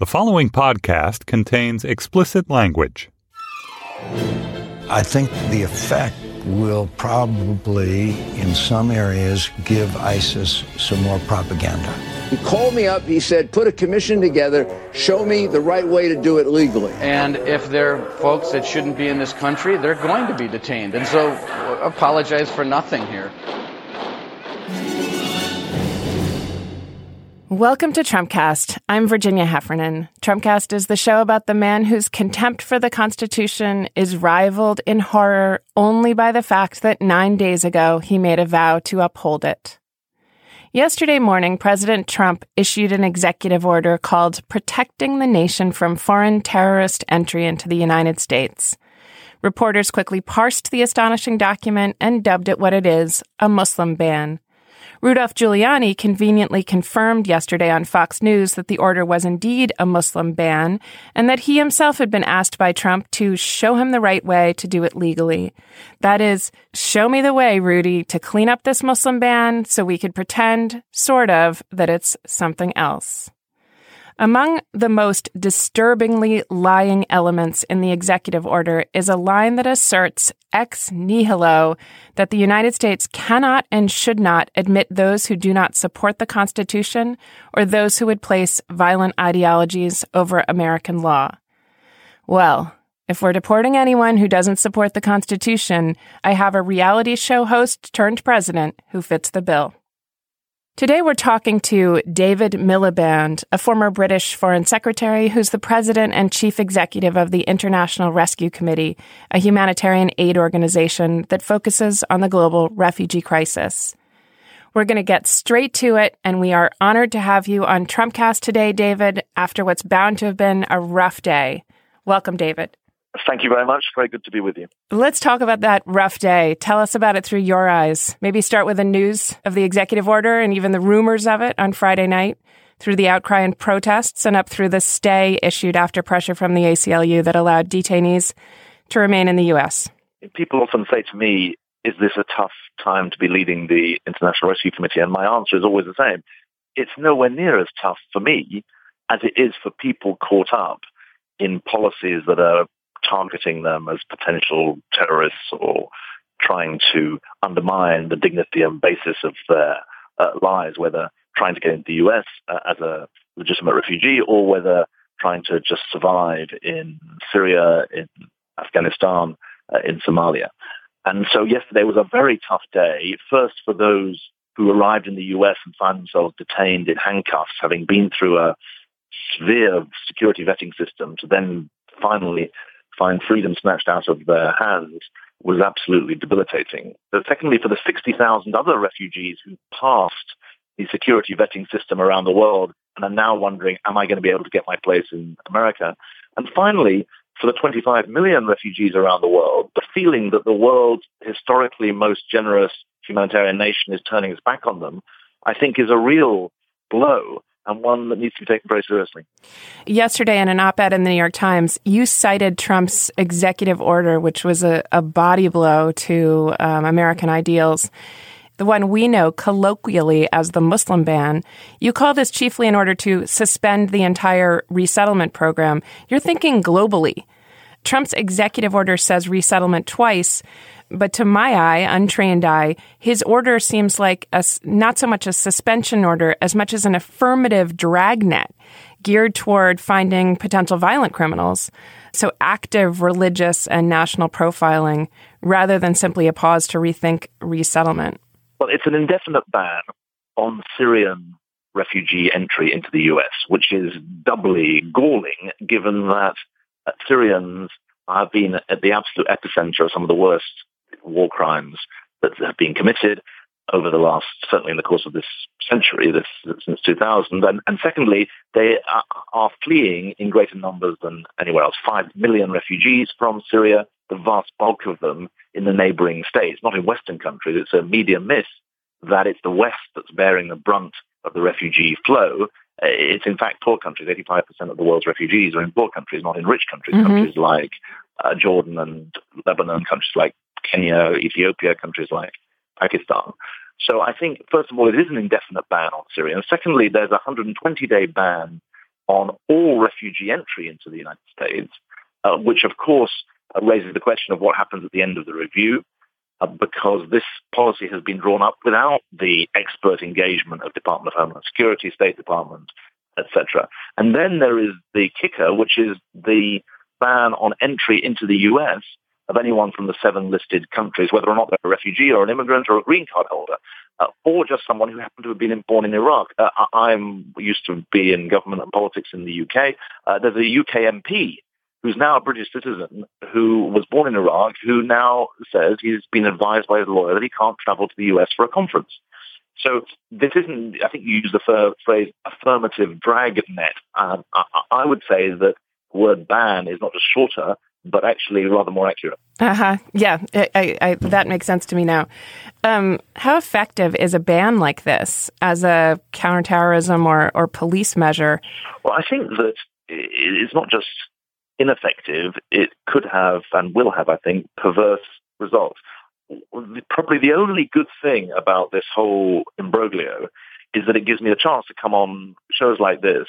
The following podcast contains explicit language. I think the effect will probably, in some areas, give ISIS some more propaganda. He called me up. He said, put a commission together, show me the right way to do it legally. And if they're folks that shouldn't be in this country, they're going to be detained. And so apologize for nothing here. Welcome to Trumpcast. I'm Virginia Heffernan. Trumpcast is the show about the man whose contempt for the Constitution is rivaled in horror only by the fact that nine days ago he made a vow to uphold it. Yesterday morning, President Trump issued an executive order called Protecting the Nation from Foreign Terrorist Entry into the United States. Reporters quickly parsed the astonishing document and dubbed it what it is a Muslim ban. Rudolph Giuliani conveniently confirmed yesterday on Fox News that the order was indeed a Muslim ban and that he himself had been asked by Trump to show him the right way to do it legally. That is, show me the way, Rudy, to clean up this Muslim ban so we could pretend, sort of, that it's something else. Among the most disturbingly lying elements in the executive order is a line that asserts ex nihilo that the United States cannot and should not admit those who do not support the Constitution or those who would place violent ideologies over American law. Well, if we're deporting anyone who doesn't support the Constitution, I have a reality show host turned president who fits the bill. Today we're talking to David Miliband, a former British Foreign Secretary who's the president and chief executive of the International Rescue Committee, a humanitarian aid organization that focuses on the global refugee crisis. We're going to get straight to it, and we are honored to have you on Trumpcast today, David, after what's bound to have been a rough day. Welcome, David. Thank you very much. Very good to be with you. Let's talk about that rough day. Tell us about it through your eyes. Maybe start with the news of the executive order and even the rumors of it on Friday night, through the outcry and protests, and up through the stay issued after pressure from the ACLU that allowed detainees to remain in the U.S. People often say to me, Is this a tough time to be leading the International Rescue Committee? And my answer is always the same. It's nowhere near as tough for me as it is for people caught up in policies that are targeting them as potential terrorists or trying to undermine the dignity and basis of their uh, lives, whether trying to get into the US uh, as a legitimate refugee or whether trying to just survive in Syria, in Afghanistan, uh, in Somalia. And so yesterday was a very tough day, first for those who arrived in the US and found themselves detained in handcuffs, having been through a severe security vetting system, to then finally find freedom snatched out of their hands was absolutely debilitating. But secondly, for the 60,000 other refugees who passed the security vetting system around the world and are now wondering, am I going to be able to get my place in America? And finally, for the 25 million refugees around the world, the feeling that the world's historically most generous humanitarian nation is turning its back on them, I think is a real blow and one that needs to be taken very seriously. Yesterday, in an op ed in the New York Times, you cited Trump's executive order, which was a, a body blow to um, American ideals. The one we know colloquially as the Muslim ban. You call this chiefly in order to suspend the entire resettlement program. You're thinking globally. Trump's executive order says resettlement twice, but to my eye, untrained eye, his order seems like a, not so much a suspension order as much as an affirmative dragnet geared toward finding potential violent criminals. So active religious and national profiling rather than simply a pause to rethink resettlement. Well, it's an indefinite ban on Syrian refugee entry into the US, which is doubly galling given that Syrians have been at the absolute epicenter of some of the worst war crimes that have been committed over the last, certainly in the course of this century, this since 2000. And, and secondly, they are, are, fleeing in greater numbers than anywhere else. Five million refugees from Syria, the vast bulk of them in the neighboring states, not in Western countries. It's a media myth that it's the West that's bearing the brunt of the refugee flow. It's in fact poor countries. 85% of the world's refugees are in poor countries, not in rich countries, mm-hmm. countries like uh, Jordan and Lebanon, countries like Kenya, Ethiopia, countries like Pakistan. So I think, first of all, it is an indefinite ban on Syria. And secondly, there's a 120-day ban on all refugee entry into the United States, uh, which of course uh, raises the question of what happens at the end of the review, uh, because this policy has been drawn up without the expert engagement of Department of Homeland Security, State Department, etc. And then there is the kicker, which is the ban on entry into the U.S. of anyone from the seven listed countries, whether or not they're a refugee or an immigrant or a green card holder. Uh, or just someone who happened to have been born in Iraq. Uh, I'm used to be in government and politics in the UK. Uh, there's a UK MP who's now a British citizen who was born in Iraq, who now says he's been advised by his lawyer that he can't travel to the US for a conference. So this isn't, I think you used the phrase affirmative dragnet. Uh, I, I would say that the word ban is not just shorter, but actually rather more accurate. Uh huh. Yeah, I, I, that makes sense to me now. Um, how effective is a ban like this as a counterterrorism or, or police measure? Well, I think that it's not just ineffective, it could have and will have, I think, perverse results. Probably the only good thing about this whole imbroglio is that it gives me a chance to come on shows like this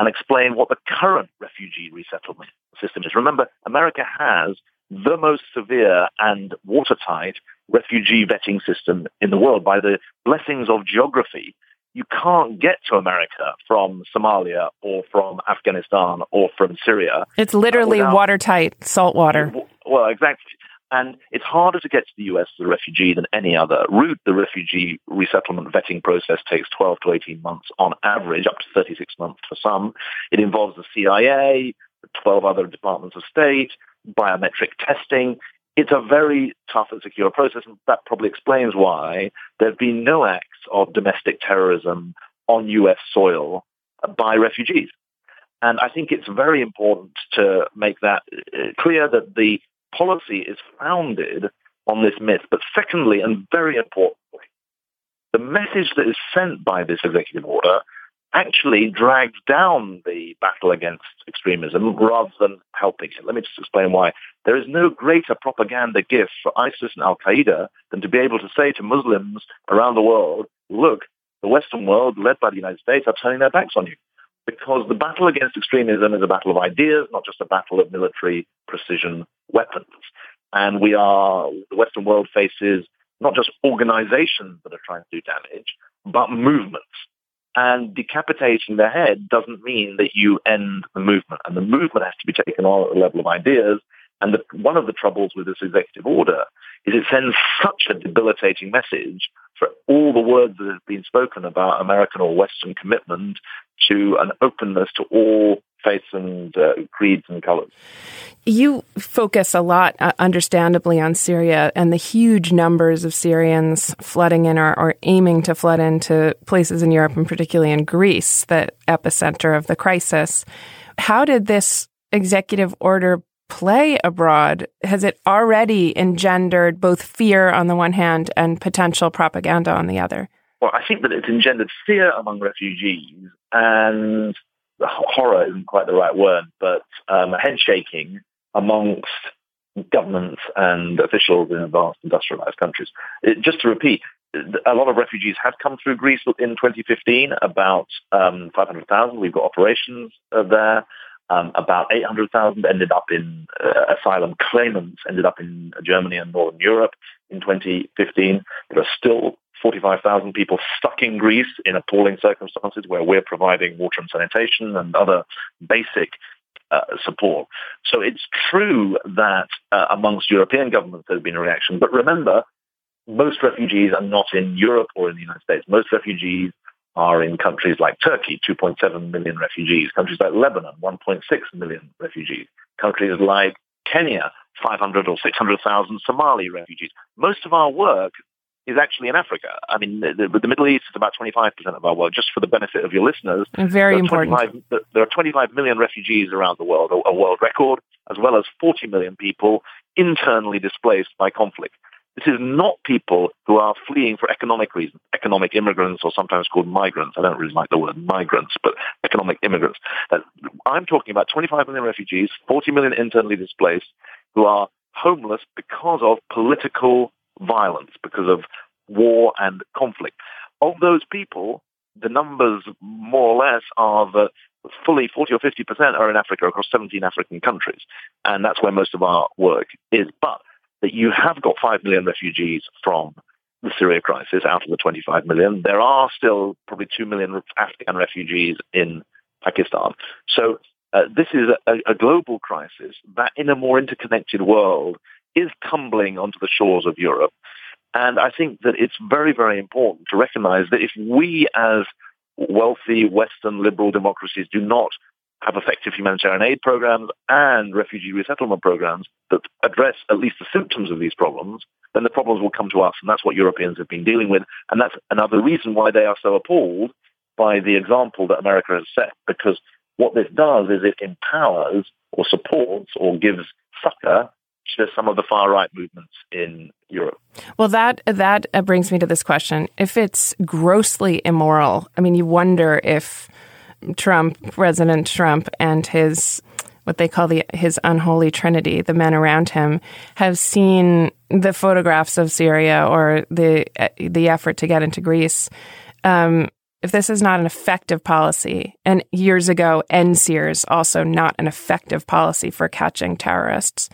and explain what the current refugee resettlement system is. Remember, America has the most severe and watertight refugee vetting system in the world by the blessings of geography you can't get to America from Somalia or from Afghanistan or from Syria. It's literally without, watertight, salt water. Well, exactly. And it's harder to get to the US as a refugee than any other route. The refugee resettlement vetting process takes 12 to 18 months on average, up to 36 months for some. It involves the CIA, 12 other departments of state, biometric testing it's a very tough and secure process, and that probably explains why there have been no acts of domestic terrorism on U.S. soil by refugees. And I think it's very important to make that uh, clear that the policy is founded on this myth. But secondly, and very importantly, the message that is sent by this executive order actually drags down the battle against extremism rather than helping it. Let me just explain why. There is no greater propaganda gift for ISIS and Al Qaeda than to be able to say to Muslims around the world, look, the Western world, led by the United States, are turning their backs on you. Because the battle against extremism is a battle of ideas, not just a battle of military precision weapons. And we are, the Western world faces not just organizations that are trying to do damage, but movements and decapitating the head doesn't mean that you end the movement. And the movement has to be taken on at the level of ideas. And the, one of the troubles with this executive order is it sends such a debilitating message for all the words that have been spoken about American or Western commitment to an openness to all faiths and uh, creeds and colors. You focus a lot, uh, understandably, on Syria and the huge numbers of Syrians flooding in or, or, aiming to flood into places in Europe and particularly in Greece, the epicenter of the crisis. How did this executive order play abroad? Has it already engendered both fear on the one hand and potential propaganda on the other? Well, I think that it's engendered fear among refugees and horror isn't quite the right word, but um, head shaking amongst governments and officials in advanced industrialized countries. It, just to repeat, a lot of refugees have come through Greece in 2015, about um, 500,000. We've got operations uh, there. Um, about 800,000 ended up in uh, asylum claimants, ended up in Germany and Northern Europe in 2015. There are still 45,000 people stuck in Greece in appalling circumstances where we're providing water and sanitation and other basic uh, support. So it's true that uh, amongst European governments there's been a reaction. But remember, most refugees are not in Europe or in the United States. Most refugees are in countries like Turkey, 2.7 million refugees, countries like Lebanon, 1.6 million refugees, countries like Kenya, 500 or 600,000 Somali refugees. Most of our work is actually in Africa. I mean, the, the, Middle East is about 25% of our world, just for the benefit of your listeners. Very there important. There are 25 million refugees around the world, a, a world record, as well as 40 million people internally displaced by conflict. This is not people who are fleeing for economic reasons, economic immigrants or sometimes called migrants. I don't really like the word migrants, but economic immigrants. Uh, I'm talking about 25 million refugees, 40 million internally displaced who are homeless because of political violence, because of war and conflict. Of those people, the numbers more or less are that fully 40 or 50 percent are in Africa across 17 African countries, and that's where most of our work is. But that you have got 5 million refugees from the Syria crisis out of the 25 million. There are still probably 2 million Afghan refugees in Pakistan. So uh, this is a, a, global crisis that in a more interconnected world is tumbling onto the shores of Europe. And I think that it's very, very important to recognize that if we as wealthy Western liberal democracies do not have effective humanitarian aid programs and refugee resettlement programs that address at least the symptoms of these problems, then the problems will come to us. And that's what Europeans have been dealing with. And that's another reason why they are so appalled by the example that America has set, because what this does is it empowers or supports or gives succor to some of the far right movements in Europe. Well, that that brings me to this question: If it's grossly immoral, I mean, you wonder if Trump, President Trump, and his what they call the his unholy trinity, the men around him, have seen the photographs of Syria or the the effort to get into Greece. Um, if this is not an effective policy, and years ago, NSEERS also not an effective policy for catching terrorists,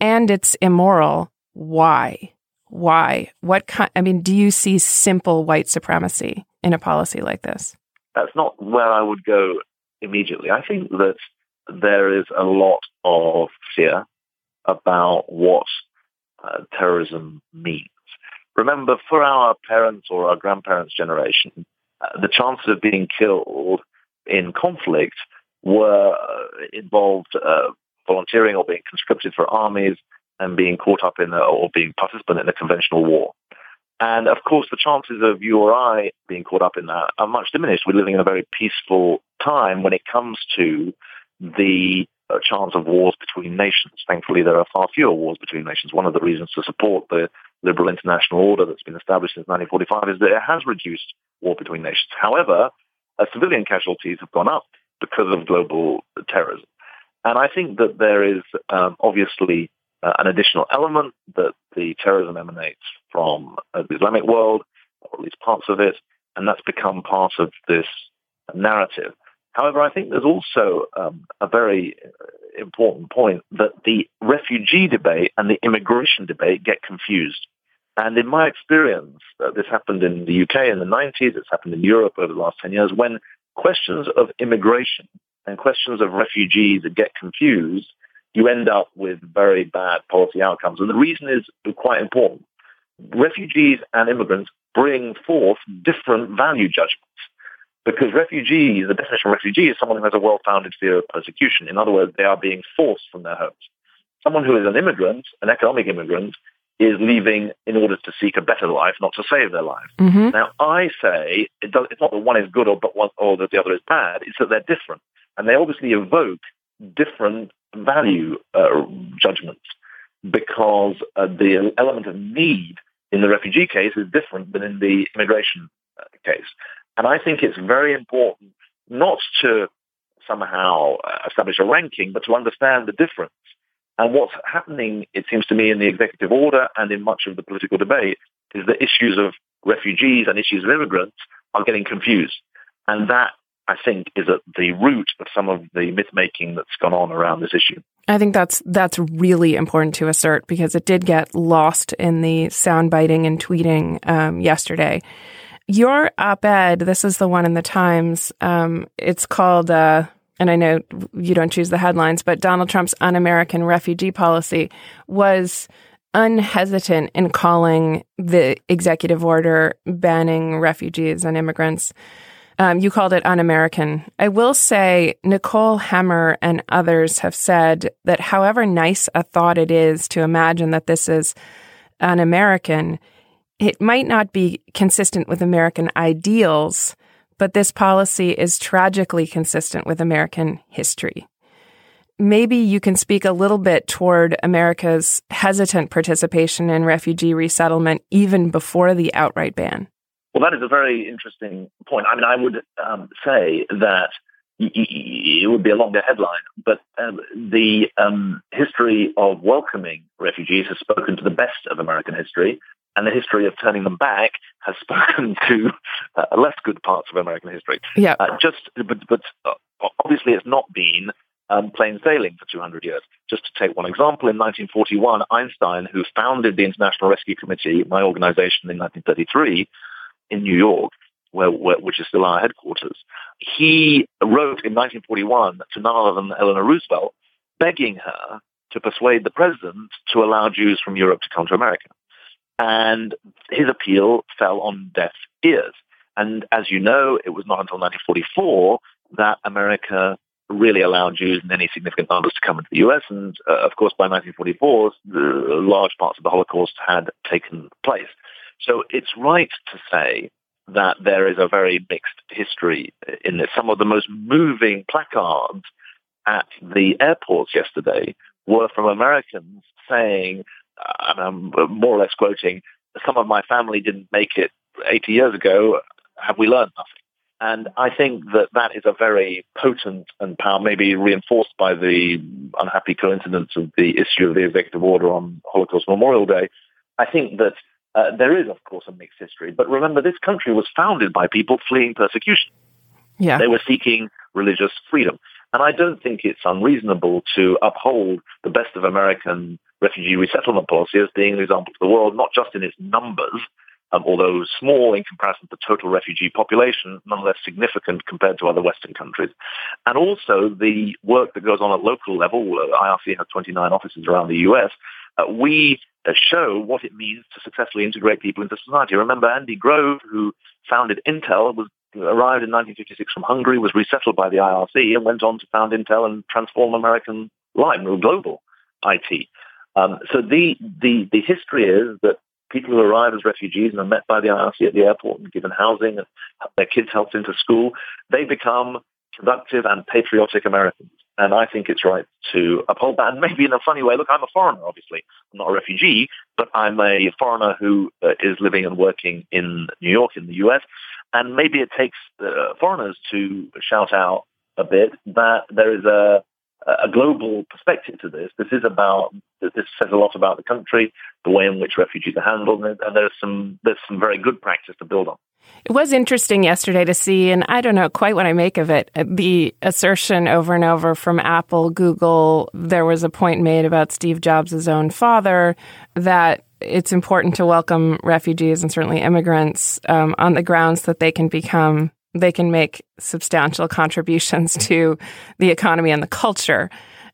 and it's immoral, why? Why? What kind? I mean, do you see simple white supremacy in a policy like this? That's not where I would go immediately. I think that there is a lot of fear about what uh, terrorism means. Remember, for our parents or our grandparents' generation, uh, the chances of being killed in conflict were uh, involved uh, volunteering or being conscripted for armies and being caught up in a, or being participant in a conventional war. And of course, the chances of you or I being caught up in that are much diminished. We're living in a very peaceful time when it comes to the uh, chance of wars between nations. Thankfully, there are far fewer wars between nations. One of the reasons to support the liberal international order that's been established since 1945 is that it has reduced war between nations. However, uh, civilian casualties have gone up because of global terrorism. And I think that there is um, obviously uh, an additional element that the terrorism emanates from uh, the Islamic world, or at least parts of it, and that's become part of this narrative. However, I think there's also um, a very uh, important point that the refugee debate and the immigration debate get confused. And in my experience, uh, this happened in the UK in the 90s, it's happened in Europe over the last 10 years, when questions of immigration and questions of refugees get confused, you end up with very bad policy outcomes. And the reason is quite important. Refugees and immigrants bring forth different value judgments. Because refugees, the definition of refugee is someone who has a well-founded fear of persecution. In other words, they are being forced from their homes. Someone who is an immigrant, an economic immigrant, is leaving in order to seek a better life, not to save their life. Mm-hmm. Now, I say it does, it's not that one is good or, but one, or that the other is bad. It's that they're different, and they obviously evoke different value uh, judgments because uh, the element of need in the refugee case is different than in the immigration uh, case. And I think it's very important not to somehow uh, establish a ranking, but to understand the difference. And what's happening, it seems to me, in the executive order and in much of the political debate is that issues of refugees and issues of immigrants are getting confused. And that I think is at the root of some of the myth making that's gone on around this issue. I think that's that's really important to assert because it did get lost in the sound biting and tweeting um, yesterday. Your op-ed, this is the one in the Times. Um, it's called, uh, and I know you don't choose the headlines, but Donald Trump's un-American refugee policy was unhesitant in calling the executive order banning refugees and immigrants um, you called it un American. I will say Nicole Hemmer and others have said that however nice a thought it is to imagine that this is un American, it might not be consistent with American ideals, but this policy is tragically consistent with American history. Maybe you can speak a little bit toward America's hesitant participation in refugee resettlement even before the outright ban. Well, that is a very interesting point. I mean, I would um, say that it would be a longer headline, but um, the um, history of welcoming refugees has spoken to the best of American history. and the history of turning them back has spoken to uh, less good parts of American history. Yeah. Uh, just, but, but uh, obviously, it's not been um, plain sailing for 200 years. Just to take one example, in 1941, Einstein, who founded the International Rescue Committee, my organization in 1933 in New York, where, where, which is still our headquarters, he wrote in 1941 to none other than Eleanor Roosevelt, begging her to persuade the president to allow Jews from Europe to come to America. And his appeal fell on deaf ears. And as you know, it was not until 1944 that America really allowed Jews in any significant numbers to come into the U.S. And uh, of course, by 1944, the, large parts of the Holocaust had taken place. So it's right to say that there is a very mixed history in this. Some of the most moving placards at the airports yesterday were from Americans saying, and I'm more or less quoting, some of my family didn't make it 80 years ago. Have we learned nothing? And I think that that is a very potent and power, maybe reinforced by the unhappy coincidence of the issue of the executive order on Holocaust Memorial Day. I think that uh, there is, of course, a mixed history. But remember, this country was founded by people fleeing persecution. Yeah. They were seeking religious freedom. And I don't think it's unreasonable to uphold the best of American refugee resettlement policy as being an example to the world, not just in its numbers, um, although small in comparison to the total refugee population, nonetheless significant compared to other Western countries. And also the work that goes on at local level. IRC has 29 offices around the U.S. Uh, we uh, show what it means to successfully integrate people into society. Remember Andy Grove, who founded Intel, was arrived in 1956 from Hungary, was resettled by the IRC, and went on to found Intel and transform American life, global IT. Um, so the, the, the history is that people who arrive as refugees and are met by the IRC at the airport and given housing and their kids helped into school, they become productive and patriotic Americans. And I think it's right to uphold that. And maybe in a funny way, look, I'm a foreigner, obviously. I'm not a refugee, but I'm a foreigner who uh, is living and working in New York, in the U.S. And maybe it takes uh, foreigners to shout out a bit that there is a, a global perspective to this. This is about this says a lot about the country, the way in which refugees are handled, and there's some there's some very good practice to build on. It was interesting yesterday to see, and I don't know quite what I make of it, the assertion over and over from Apple, Google. There was a point made about Steve Jobs' own father that it's important to welcome refugees and certainly immigrants um, on the grounds that they can become they can make substantial contributions to the economy and the culture.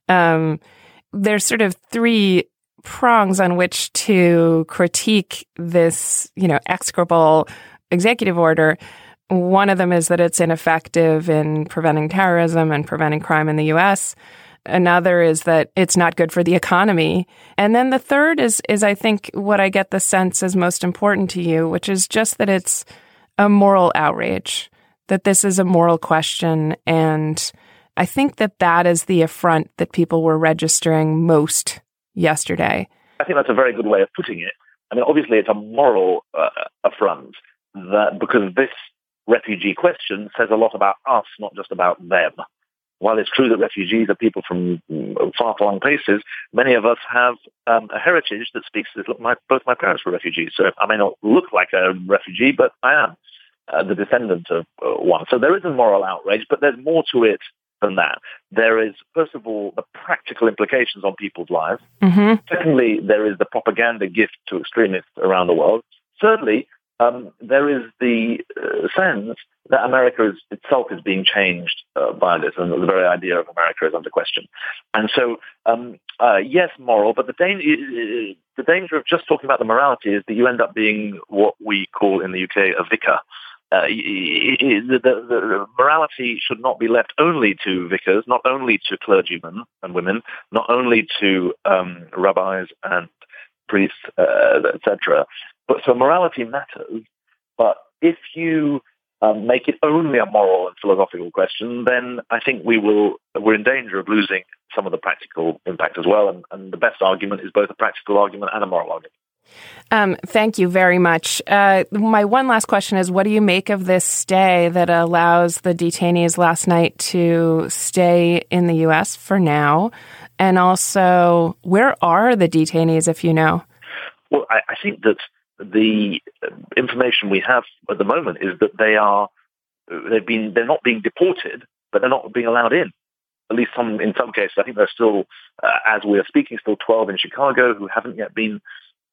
Um, there's sort of three prongs on which to critique this, you know, execrable executive order. One of them is that it's ineffective in preventing terrorism and preventing crime in the U.S. Another is that it's not good for the economy. And then the third is, is I think what I get the sense is most important to you, which is just that it's a moral outrage, that this is a moral question. And I think that that is the affront that people were registering most yesterday. I think that's a very good way of putting it. I mean, obviously, it's a moral uh, affront that because this refugee question says a lot about us, not just about them. While it's true that refugees are people from far-flung places, many of us have um, a heritage that speaks to this. Look, my, both my parents were refugees, so I may not look like a refugee, but I am uh, the descendant of uh, one. So there is a moral outrage, but there's more to it than that. There is, first of all, the practical implications on people's lives. Mm-hmm. Secondly, there is the propaganda gift to extremists around the world. Thirdly, um, there is the uh, sense that America is, itself is being changed uh, by this, and the very idea of America is under question. And so, um, uh, yes, moral, but the, da- the danger of just talking about the morality is that you end up being what we call in the UK a vicar. Uh, the, the, the, morality should not be left only to vicars, not only to clergymen and women, not only to um, rabbis and priests, uh, etc. But so morality matters. But if you um, make it only a moral and philosophical question, then I think we will we're in danger of losing some of the practical impact as well. And, and the best argument is both a practical argument and a moral argument. Um, thank you very much. Uh, my one last question is what do you make of this stay that allows the detainees last night to stay in the U.S. for now? And also, where are the detainees, if you know? Well, I, I think that the information we have at the moment is that they are they've been they're not being deported, but they're not being allowed in. At least some in some cases, I think there's still, uh, as we are speaking, still 12 in Chicago who haven't yet been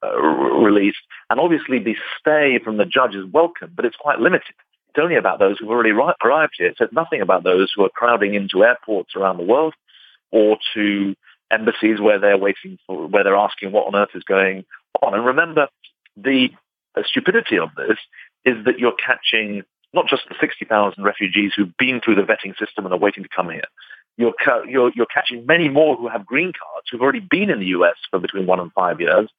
uh, released. And obviously, the stay from the judge is welcome, but it's quite limited. It's only about those who've already arrived here. It says nothing about those who are crowding into airports around the world or to embassies where they're waiting for, where they're asking what on earth is going on. And remember, the, the stupidity of this is that you're catching not just the 60,000 refugees who've been through the vetting system and are waiting to come here. You're, you're, you're catching many more who have green cards who've already been in the US for between one and five years,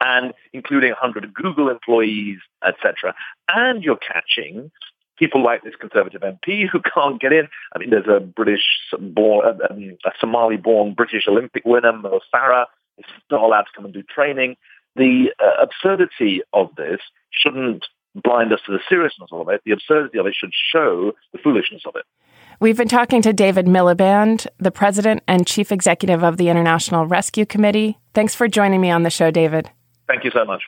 and including 100 Google employees, etc. And you're catching people like this conservative MP who can't get in. I mean, there's a British born, um, a Somali-born British Olympic winner, Mo Farah, is not allowed to come and do training. The uh, absurdity of this shouldn't blind us to the seriousness of it. The absurdity of it should show the foolishness of it. We've been talking to David Miliband, the president and chief executive of the International Rescue Committee. Thanks for joining me on the show, David. Thank you so much.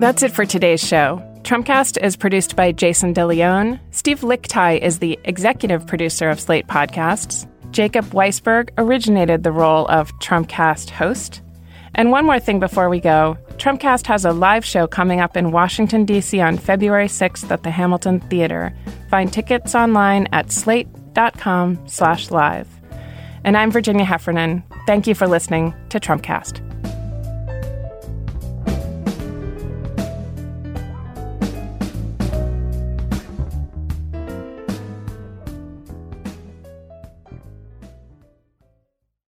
That's it for today's show. Trumpcast is produced by Jason DeLeon. Steve Lickteig is the executive producer of Slate Podcasts. Jacob Weisberg originated the role of Trumpcast host. And one more thing before we go Trumpcast has a live show coming up in Washington, D.C. on February 6th at the Hamilton Theater. Find tickets online at slate.com slash live. And I'm Virginia Heffernan. Thank you for listening to Trumpcast.